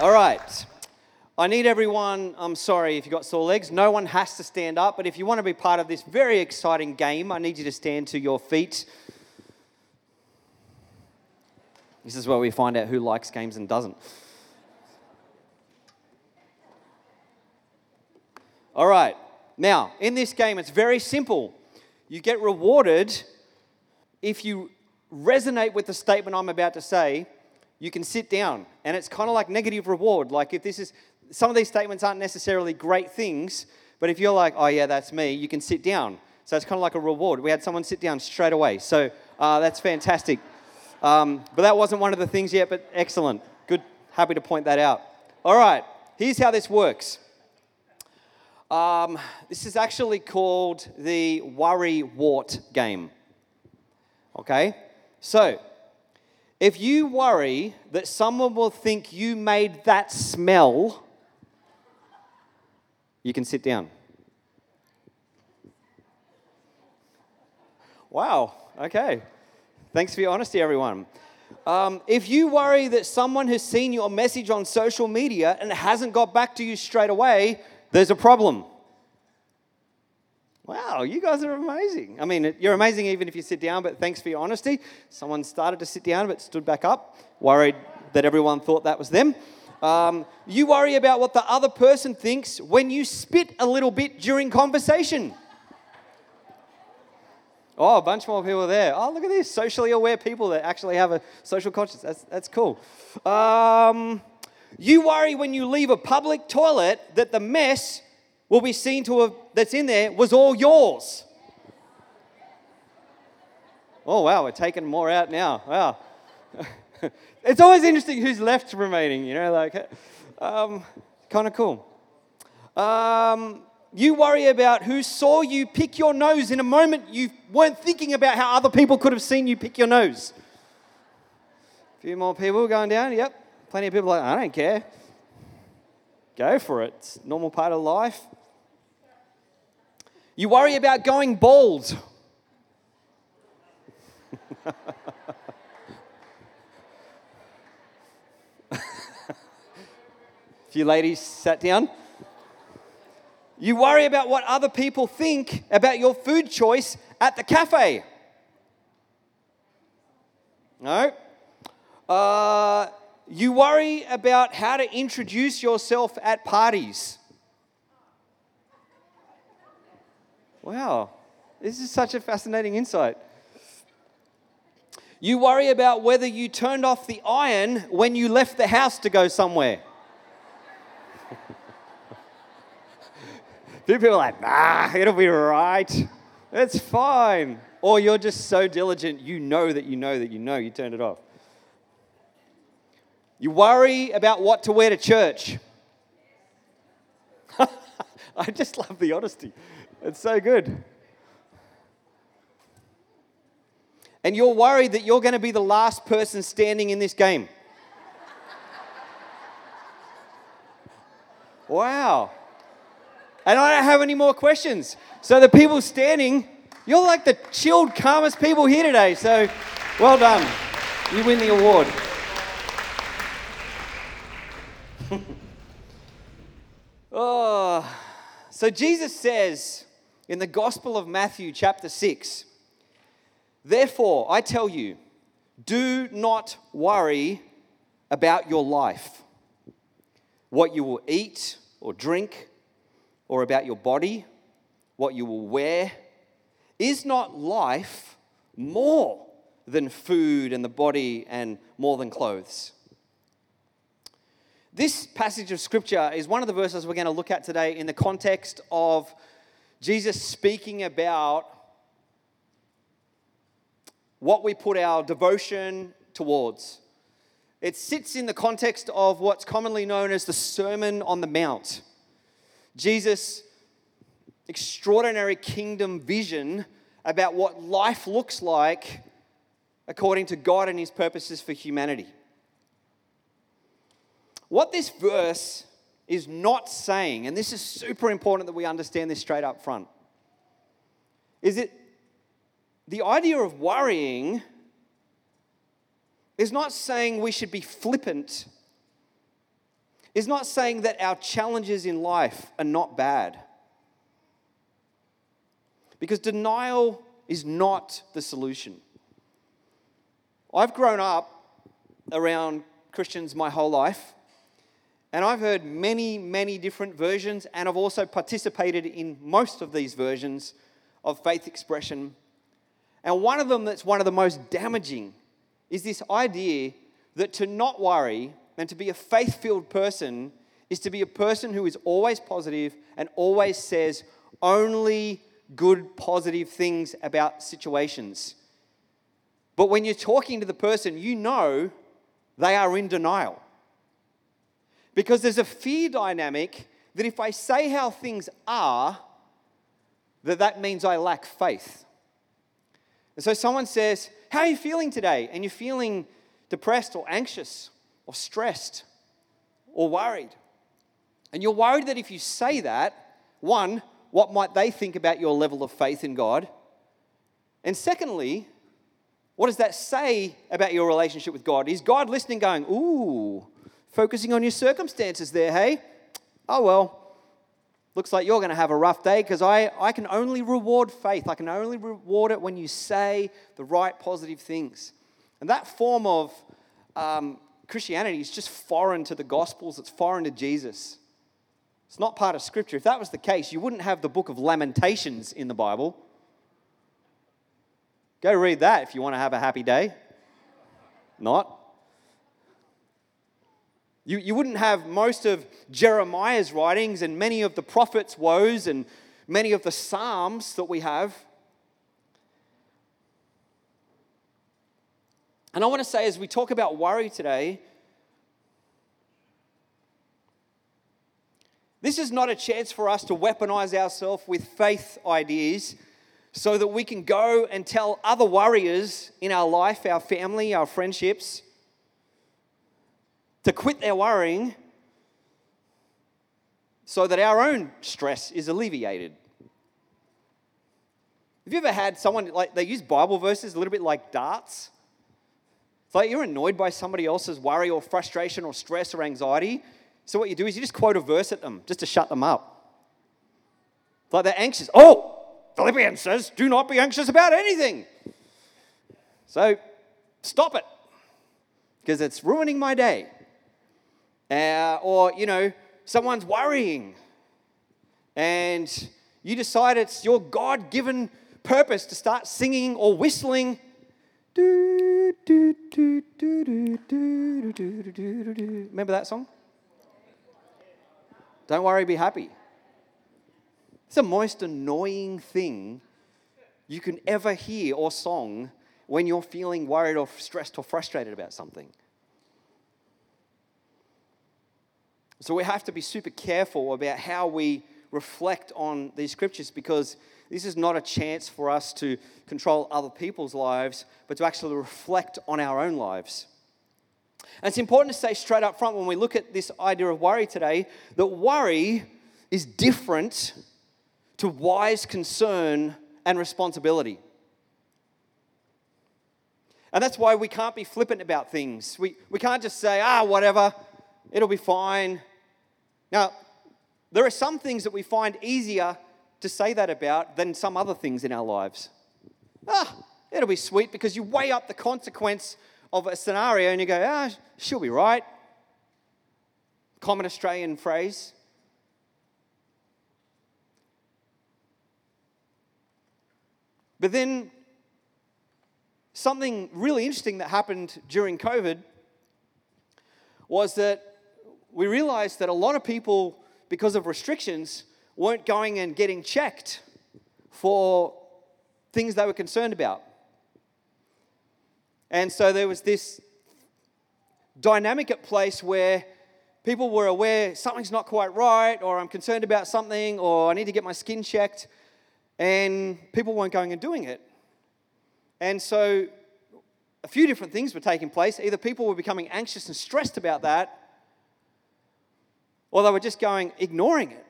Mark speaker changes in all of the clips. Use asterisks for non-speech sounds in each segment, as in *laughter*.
Speaker 1: All right. I need everyone, I'm sorry if you've got sore legs, no one has to stand up, but if you want to be part of this very exciting game, I need you to stand to your feet. This is where we find out who likes games and doesn't. All right. Now, in this game, it's very simple. You get rewarded if you resonate with the statement I'm about to say. You can sit down, and it's kind of like negative reward. Like if this is some of these statements aren't necessarily great things, but if you're like, oh yeah, that's me, you can sit down. So it's kind of like a reward. We had someone sit down straight away, so uh, that's fantastic. Um, but that wasn't one of the things yet, but excellent. Good, happy to point that out. All right, here's how this works. Um, this is actually called the worry wart game. Okay? So, if you worry that someone will think you made that smell, you can sit down. Wow, okay. Thanks for your honesty, everyone. Um, if you worry that someone has seen your message on social media and hasn't got back to you straight away, there's a problem. Wow, you guys are amazing. I mean, you're amazing even if you sit down, but thanks for your honesty. Someone started to sit down but stood back up, worried that everyone thought that was them. Um, you worry about what the other person thinks when you spit a little bit during conversation. Oh, a bunch more people there. Oh, look at this. Socially aware people that actually have a social conscience. That's, that's cool. Um, you worry when you leave a public toilet that the mess will be seen to have, that's in there, was all yours. Oh, wow, we're taking more out now. Wow. *laughs* it's always interesting who's left remaining, you know, like, um, kind of cool. Um, you worry about who saw you pick your nose in a moment you weren't thinking about how other people could have seen you pick your nose. A few more people going down. Yep. Plenty of people like, I don't care. Go for it. It's normal part of life. You worry about going bald. A *laughs* few ladies sat down. You worry about what other people think about your food choice at the cafe. No. Uh, you worry about how to introduce yourself at parties. Wow, this is such a fascinating insight. You worry about whether you turned off the iron when you left the house to go somewhere. People are like, nah, it'll be right. It's fine. Or you're just so diligent, you know that you know that you know you turned it off. You worry about what to wear to church. *laughs* I just love the honesty. It's so good. And you're worried that you're going to be the last person standing in this game. wow. And I don't have any more questions. So the people standing, you're like the chilled, calmest people here today. So well done. You win the award. *laughs* oh, so Jesus says in the Gospel of Matthew, chapter 6, Therefore, I tell you, do not worry about your life, what you will eat or drink or about your body, what you will wear? Is not life more than food and the body and more than clothes? This passage of scripture is one of the verses we're going to look at today in the context of Jesus speaking about what we put our devotion towards. It sits in the context of what's commonly known as the Sermon on the Mount. Jesus' extraordinary kingdom vision about what life looks like according to God and his purposes for humanity. What this verse is not saying, and this is super important that we understand this straight up front, is that the idea of worrying is not saying we should be flippant is not saying that our challenges in life are not bad. Because denial is not the solution. I've grown up around Christians my whole life, and I've heard many, many different versions, and I've also participated in most of these versions of faith expression. And one of them that's one of the most damaging is this idea that to not worry and to be a faith filled person is to be a person who is always positive and always says only good, positive things about situations. But when you're talking to the person, you know they are in denial. Because there's a fear dynamic that if I say how things are, that that means I lack faith. And so someone says, How are you feeling today? And you're feeling depressed or anxious or stressed or worried. And you're worried that if you say that, one, what might they think about your level of faith in God? And secondly, what does that say about your relationship with God? Is God listening, going, Ooh, focusing on your circumstances there, hey? Oh, well, looks like you're going to have a rough day because I, I can only reward faith. I can only reward it when you say the right positive things. And that form of um, Christianity is just foreign to the Gospels, it's foreign to Jesus. It's not part of Scripture. If that was the case, you wouldn't have the book of Lamentations in the Bible. Go read that if you want to have a happy day. Not. You, you wouldn't have most of Jeremiah's writings and many of the prophets' woes and many of the Psalms that we have. And I want to say, as we talk about worry today, this is not a chance for us to weaponize ourselves with faith ideas so that we can go and tell other warriors in our life, our family, our friendships, to quit their worrying so that our own stress is alleviated. Have you ever had someone, like, they use Bible verses a little bit like darts? It's like you're annoyed by somebody else's worry or frustration or stress or anxiety. So what you do is you just quote a verse at them just to shut them up. It's like they're anxious. Oh, Philippians says, do not be anxious about anything. So stop it because it's ruining my day. Uh, or, you know, someone's worrying and you decide it's your God given purpose to start singing or whistling Remember that song? Don't worry, be happy. It's the most annoying thing you can ever hear or song when you're feeling worried or stressed or frustrated about something. So we have to be super careful about how we reflect on these scriptures because this is not a chance for us to control other people's lives, but to actually reflect on our own lives. And it's important to say straight up front when we look at this idea of worry today that worry is different to wise concern and responsibility. And that's why we can't be flippant about things. We, we can't just say, ah, whatever, it'll be fine. Now, there are some things that we find easier to say that about than some other things in our lives. Ah, it'll be sweet because you weigh up the consequence of a scenario and you go, ah, she'll be right. Common Australian phrase. But then something really interesting that happened during COVID was that we realized that a lot of people, because of restrictions, weren't going and getting checked for things they were concerned about. And so there was this dynamic at place where people were aware something's not quite right, or I'm concerned about something, or I need to get my skin checked, and people weren't going and doing it. And so a few different things were taking place. Either people were becoming anxious and stressed about that, or they were just going, ignoring it.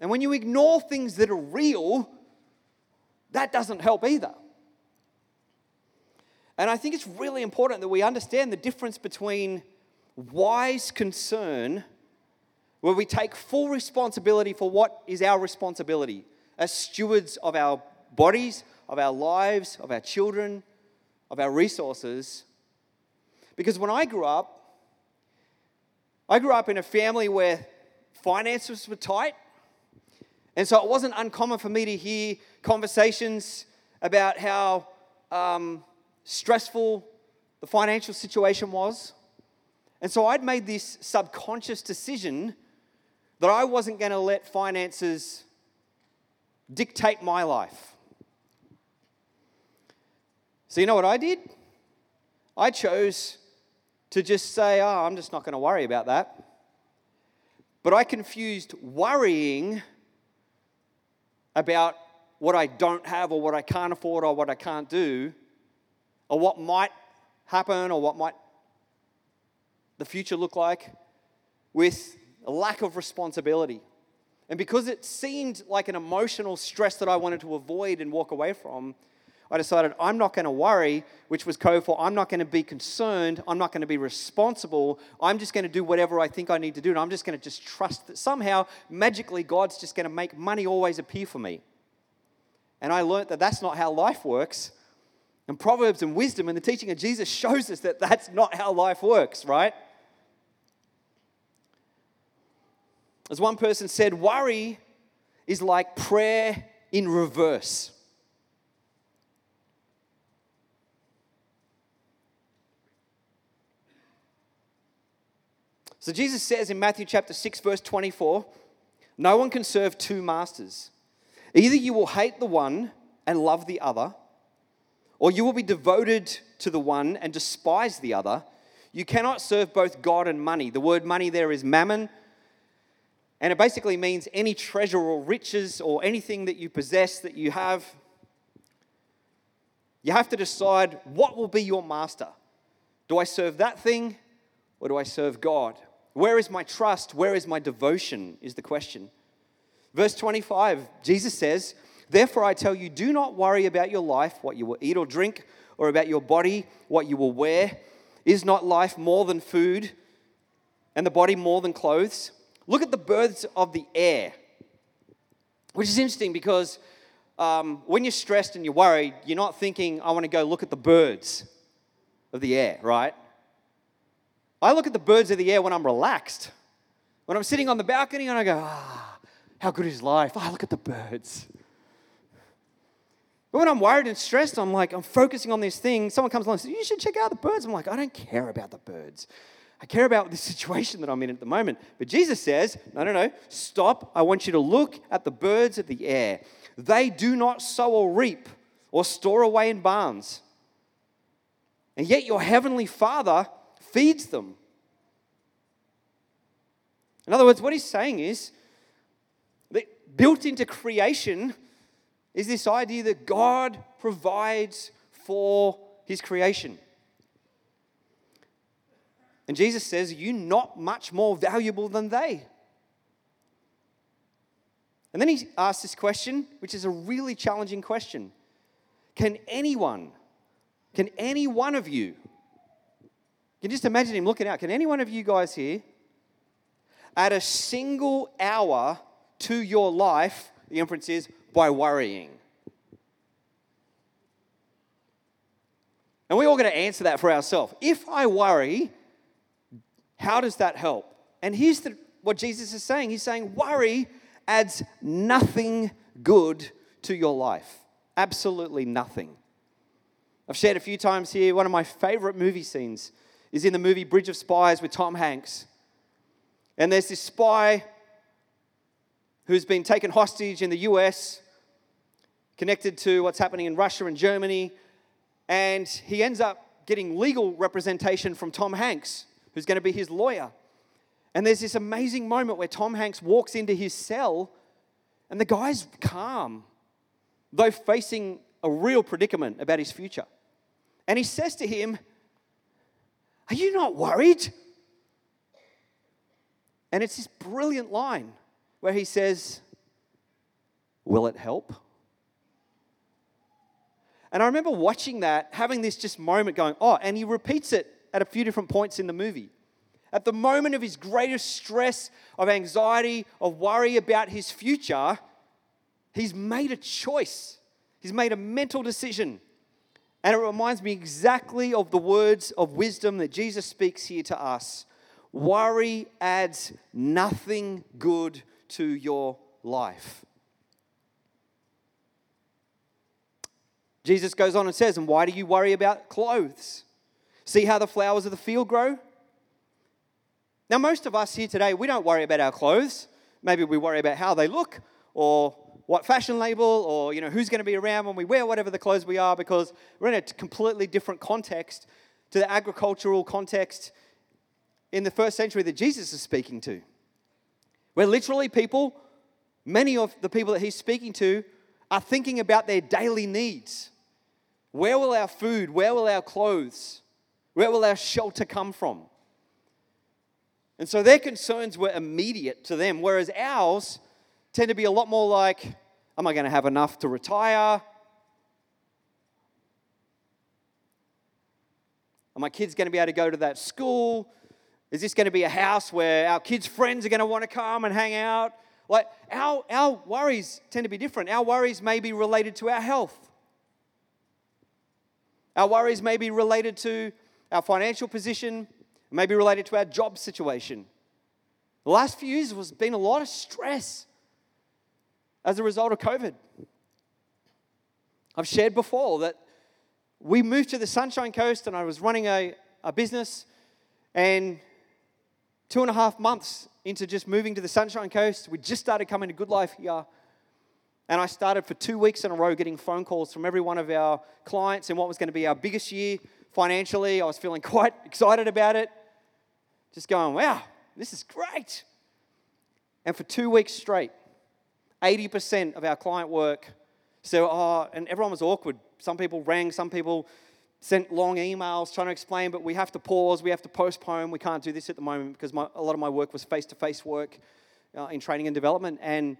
Speaker 1: And when you ignore things that are real, that doesn't help either. And I think it's really important that we understand the difference between wise concern where we take full responsibility for what is our responsibility as stewards of our bodies, of our lives, of our children, of our resources. Because when I grew up, I grew up in a family where finances were tight. And so it wasn't uncommon for me to hear conversations about how um, stressful the financial situation was. And so I'd made this subconscious decision that I wasn't going to let finances dictate my life. So, you know what I did? I chose to just say, oh, I'm just not going to worry about that. But I confused worrying about what I don't have or what I can't afford or what I can't do or what might happen or what might the future look like with a lack of responsibility. And because it seemed like an emotional stress that I wanted to avoid and walk away from, I decided I'm not going to worry, which was code for I'm not going to be concerned, I'm not going to be responsible, I'm just going to do whatever I think I need to do, and I'm just going to just trust that somehow, magically, God's just going to make money always appear for me. And I learned that that's not how life works. And Proverbs and wisdom and the teaching of Jesus shows us that that's not how life works, right? As one person said, worry is like prayer in reverse. So Jesus says in Matthew chapter 6, verse 24, no one can serve two masters. Either you will hate the one and love the other, or you will be devoted to the one and despise the other. You cannot serve both God and money. The word money there is mammon, and it basically means any treasure or riches or anything that you possess that you have. You have to decide what will be your master. Do I serve that thing or do I serve God? Where is my trust? Where is my devotion? Is the question. Verse 25, Jesus says, Therefore I tell you, do not worry about your life, what you will eat or drink, or about your body, what you will wear. Is not life more than food, and the body more than clothes? Look at the birds of the air, which is interesting because um, when you're stressed and you're worried, you're not thinking, I want to go look at the birds of the air, right? I look at the birds of the air when I'm relaxed. When I'm sitting on the balcony and I go, ah, how good is life? I look at the birds. But when I'm worried and stressed, I'm like, I'm focusing on this thing. Someone comes along and says, You should check out the birds. I'm like, I don't care about the birds. I care about the *laughs* situation that I'm in at the moment. But Jesus says, no, no, no, stop. I want you to look at the birds of the air. They do not sow or reap or store away in barns. And yet your heavenly Father feeds them. In other words, what he's saying is that built into creation is this idea that God provides for his creation. And Jesus says, You're not much more valuable than they. And then he asks this question, which is a really challenging question Can anyone, can any one of you, you can just imagine him looking out, can any one of you guys here add a single hour to your life, the inference is, by worrying? And we all got to answer that for ourselves. If I worry, how does that help? And here's the, what Jesus is saying He's saying, worry adds nothing good to your life. Absolutely nothing. I've shared a few times here, one of my favorite movie scenes is in the movie Bridge of Spies with Tom Hanks. And there's this spy who's been taken hostage in the US, connected to what's happening in Russia and Germany, and he ends up getting legal representation from Tom Hanks who's going to be his lawyer. And there's this amazing moment where Tom Hanks walks into his cell and the guy's calm, though facing a real predicament about his future. And he says to him, Are you not worried? And it's this brilliant line where he says, Will it help? And I remember watching that, having this just moment going, Oh, and he repeats it at a few different points in the movie. at the moment of his greatest stress, of anxiety, of worry about his future, he's made a choice. He's made a mental decision. And it reminds me exactly of the words of wisdom that Jesus speaks here to us. Worry adds nothing good to your life. Jesus goes on and says, And why do you worry about clothes? See how the flowers of the field grow? Now, most of us here today, we don't worry about our clothes. Maybe we worry about how they look or what fashion label or you know who's going to be around when we wear whatever the clothes we are because we're in a completely different context to the agricultural context in the first century that Jesus is speaking to. Where literally people, many of the people that he's speaking to, are thinking about their daily needs. Where will our food, where will our clothes, where will our shelter come from? And so their concerns were immediate to them, whereas ours tend to be a lot more like, Am I going to have enough to retire? Are my kids going to be able to go to that school? Is this going to be a house where our kids' friends are going to want to come and hang out? Like, our, our worries tend to be different. Our worries may be related to our health. Our worries may be related to our financial position, may be related to our job situation. The last few years has been a lot of stress as a result of COVID. I've shared before that we moved to the Sunshine Coast and I was running a, a business, and two and a half months into just moving to the Sunshine Coast, we just started coming to Good Life here. And I started for two weeks in a row getting phone calls from every one of our clients in what was going to be our biggest year financially. I was feeling *laughs* quite excited about it. Just going, wow, this is great. And for two weeks straight, 80% of our client work. So, oh, and everyone was awkward. Some people rang, some people sent long emails trying to explain, but we have to pause, we have to postpone, we can't do this at the moment because my, a lot of my work was face to face work uh, in training and development. And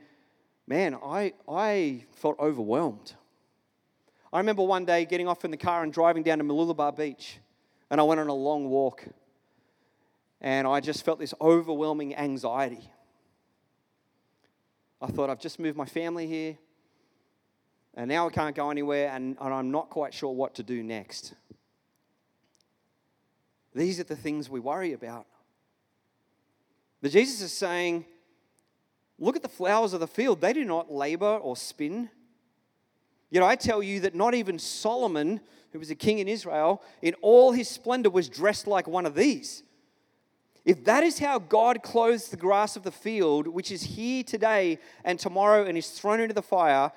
Speaker 1: man, I, I felt overwhelmed. I remember one day getting off in the car and driving down to Mooloolaba Beach, and I went on a long walk, and I just felt this overwhelming anxiety. I thought, I've just moved my family here, and now I can't go anywhere, and, and I'm not quite sure what to do next. These are the things we worry about. But Jesus is saying, Look at the flowers of the field. They do not labor or spin. Yet I tell you that not even Solomon, who was a king in Israel, in all his splendor was dressed like one of these. If that is how God clothes the grass of the field, which is here today and tomorrow and is thrown into the fire,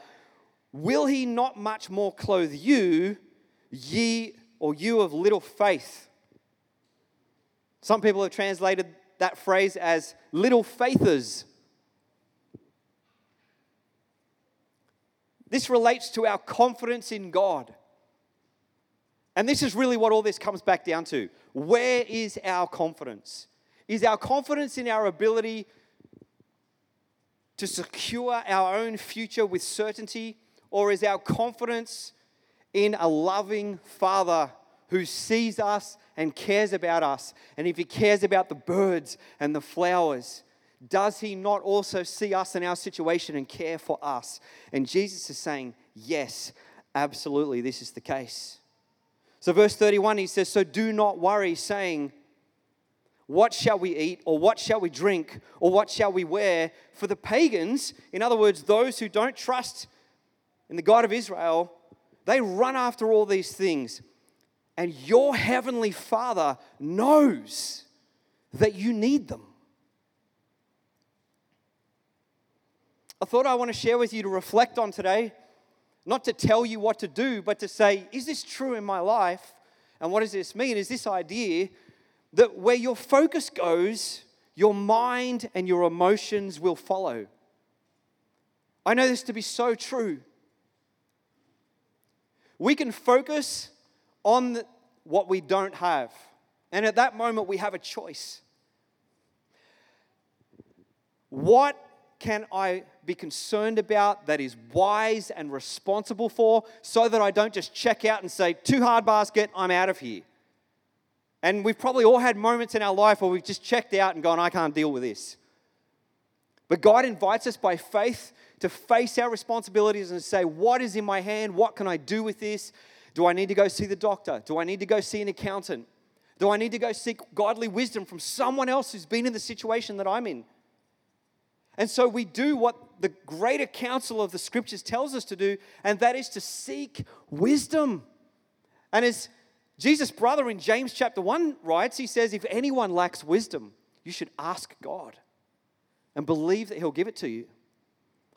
Speaker 1: will he not much more clothe you, ye or you of little faith? Some people have translated that phrase as little faithers. This relates to our confidence in God. And this is really what all this comes back down to. Where is our confidence? Is our confidence in our ability to secure our own future with certainty, or is our confidence in a loving Father who sees us and cares about us? And if He cares about the birds and the flowers, does He not also see us in our situation and care for us? And Jesus is saying, Yes, absolutely, this is the case. So, verse 31, he says, So do not worry, saying, what shall we eat, or what shall we drink, or what shall we wear? For the pagans, in other words, those who don't trust in the God of Israel, they run after all these things. And your heavenly Father knows that you need them. I thought I want to share with you to reflect on today, not to tell you what to do, but to say, is this true in my life? And what does this mean? Is this idea that where your focus goes, your mind and your emotions will follow. I know this to be so true. We can focus on what we don't have, and at that moment, we have a choice. What can I be concerned about that is wise and responsible for so that I don't just check out and say, too hard basket, I'm out of here? And we've probably all had moments in our life where we've just checked out and gone, I can't deal with this. But God invites us by faith to face our responsibilities and say, What is in my hand? What can I do with this? Do I need to go see the doctor? Do I need to go see an accountant? Do I need to go seek godly wisdom from someone else who's been in the situation that I'm in? And so we do what the greater counsel of the scriptures tells us to do, and that is to seek wisdom. And as Jesus' brother in James chapter 1 writes, he says, If anyone lacks wisdom, you should ask God and believe that He'll give it to you.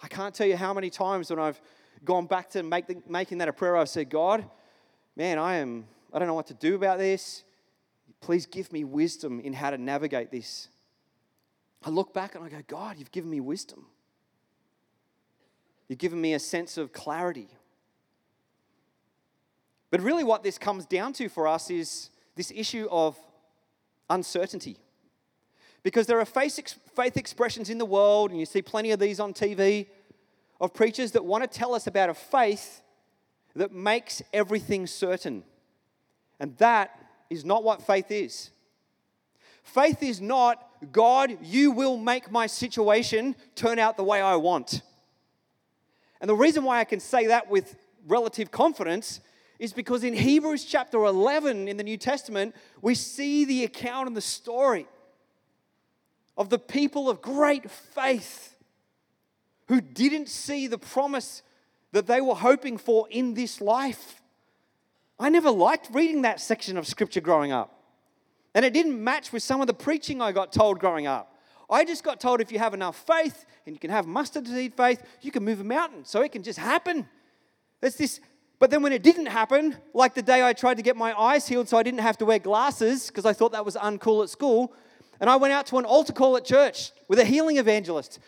Speaker 1: I can't tell you how many times when I've gone back to make the, making that a prayer, I've said, God, man, I am, I don't know what to do about this. Please give me wisdom in how to navigate this. I look back and I go, God, you've given me wisdom. You've given me a sense of clarity. But really, what this comes down to for us is this issue of uncertainty. Because there are faith expressions in the world, and you see plenty of these on TV, of preachers that want to tell us about a faith that makes everything certain. And that is not what faith is. Faith is not, God, you will make my situation turn out the way I want. And the reason why I can say that with relative confidence is because in Hebrews chapter 11 in the New Testament, we see the account and the story of the people of great faith who didn't see the promise that they were hoping for in this life. I never liked reading that section of scripture growing up. And it didn't match with some of the preaching I got told growing up. I just got told if you have enough faith and you can have mustard seed faith, you can move a mountain. So it can just happen. It's this. But then when it didn't happen, like the day I tried to get my eyes healed so I didn't have to wear glasses because I thought that was uncool at school, and I went out to an altar call at church with a healing evangelist.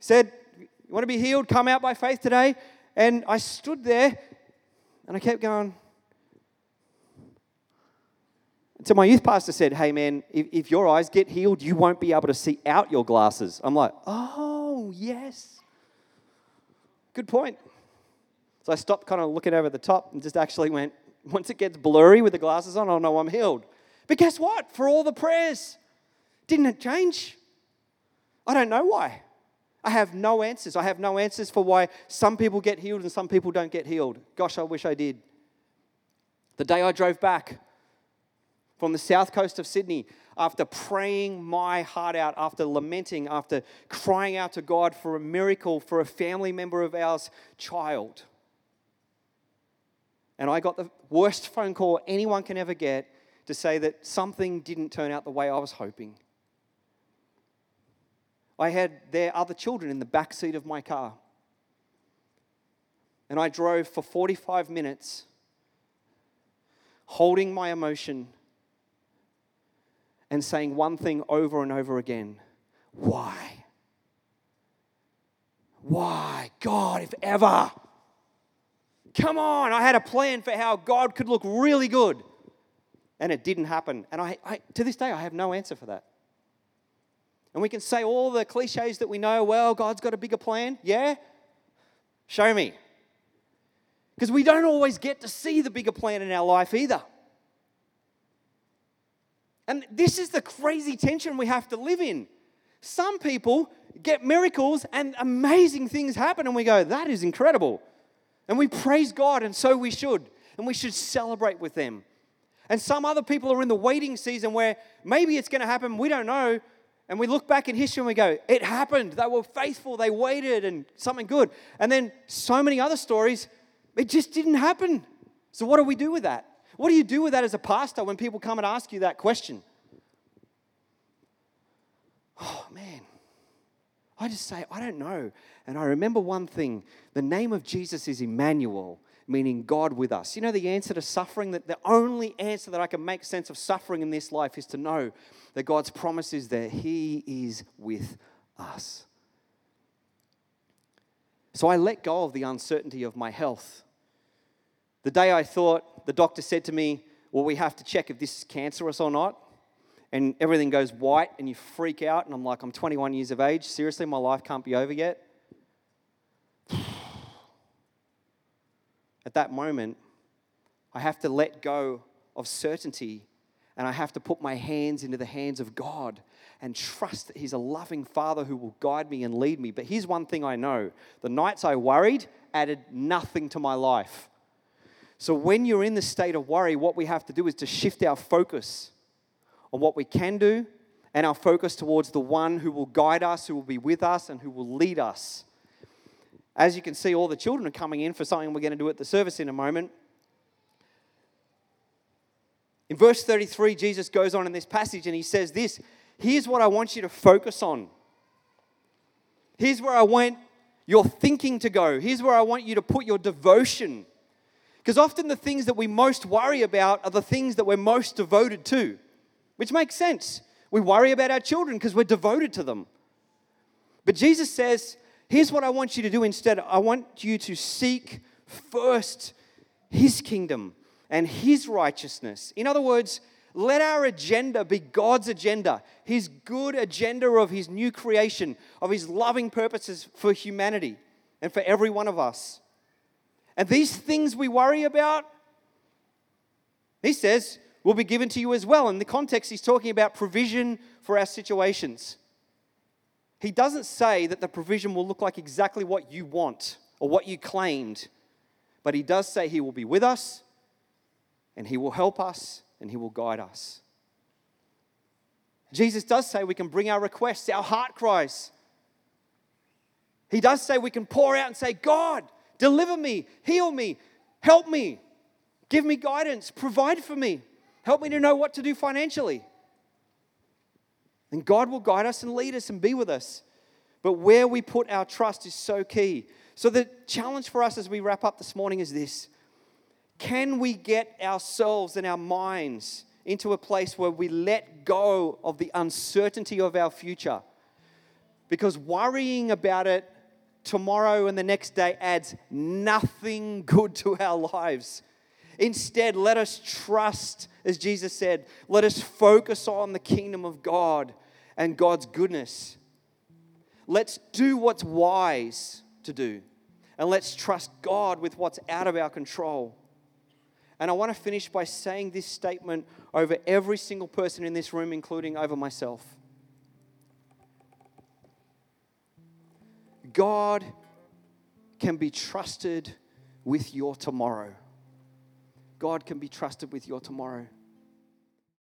Speaker 1: Said, You want to be healed? Come out by faith today. And I stood there and I kept going, so my youth pastor said, Hey man, if, if your eyes get healed, you won't be able to see out your glasses. I'm like, Oh, yes. Good point. So I stopped kind of looking over the top and just actually went, *laughs* Once it gets blurry with the glasses on, I'll know I'm healed. But guess what? For all the prayers, didn't it change? I don't know why. I have no answers. I have no answers for why some people get healed and some people don't get healed. Gosh, I wish I did. The day I drove back, from the south coast of Sydney after praying my heart out, after lamenting, after crying out to God for a miracle for a family member of ours' child. And I got the worst phone call anyone can ever get to say that something didn't turn out the way I was hoping. I had their other children in the back seat of my car. And I drove for 45 minutes holding my emotion and saying one thing over and over again why? Why? God, if ever. Come on, I had a plan for how God could look really good. And it didn't happen. And I, I, to this day, I have no answer for that. And we can say all the cliches that we know well, God's got a bigger plan. Yeah? Show me. Because we don't always get to see the bigger plan in our life either. And this is the crazy tension we have to live in. Some people get miracles and amazing things happen, and we go, that is incredible. And we praise God, and so we should. And we should celebrate with them. And some other people are in the waiting season where maybe it's going to happen, we don't know. And we look back in history and we go, it happened. They were faithful, they waited, and something good. And then so many other stories, it just didn't happen. So, what do we do with that? What do you do with that as a pastor when people come and ask you that question? Oh, man. I just say, I don't know. And I remember one thing the name of Jesus is Emmanuel, meaning God with us. You know, the answer to suffering, that the only answer that I can make sense of suffering in this life is to know that God's promise is that He is with us. So I let go of the uncertainty of my health. The day I thought, the doctor said to me, Well, we have to check if this is cancerous or not. And everything goes white and you freak out. And I'm like, I'm 21 years of age. Seriously, my life can't be over yet. *sighs* At that moment, I have to let go of certainty And I have to put my hands into the hands of God and trust that He's a loving Father who will guide me and lead me. But here's one thing I know the nights I worried added nothing to my life. So when you're in the state of worry, what we have to do is to shift our focus on what we can do and our focus towards the one who will guide us, who will be with us, and who will lead us. As you can see, all the children are coming in for something we're going to do at the service in a moment. In verse 33, Jesus goes on in this passage and he says this Here's what I want you to focus on. Here's where I want your thinking to go. Here's where I want you to put your devotion. Because often the things that we most worry about are the things that we're most devoted to, which makes sense. We worry about our children because we're devoted to them. But Jesus says, Here's what I want you to do instead I want you to seek first His kingdom and His righteousness. In other words, let our agenda be God's agenda, His good agenda of His new creation, of His loving purposes for humanity and for every one of us. And these things we worry about, He says, will be given to you as well. In the context, He's talking about provision for our situations. He doesn't say that the provision will look like exactly what you want or what you claimed, but He does say He will be with us and He will help us and He will guide us. Jesus does say we can bring our requests, our heart cries. He does say we can pour out and say, God, deliver me, heal me, help me, give me guidance, provide for me, help me to know what to do financially. And God will guide us and lead us and be with us. But where we put our trust is so key. So, the challenge for us as we wrap up this morning is this Can we get ourselves and our minds into a place where we let go of the uncertainty of our future? Because worrying about it tomorrow and the next day adds nothing good to our lives. Instead, let us trust, as Jesus said, let us focus on the kingdom of God and God's goodness. Let's do what's wise to do, and let's trust God with what's out of our control. And I want to finish by saying this statement over every single person in this room, including over myself God can be trusted with your tomorrow. God can be trusted with your tomorrow.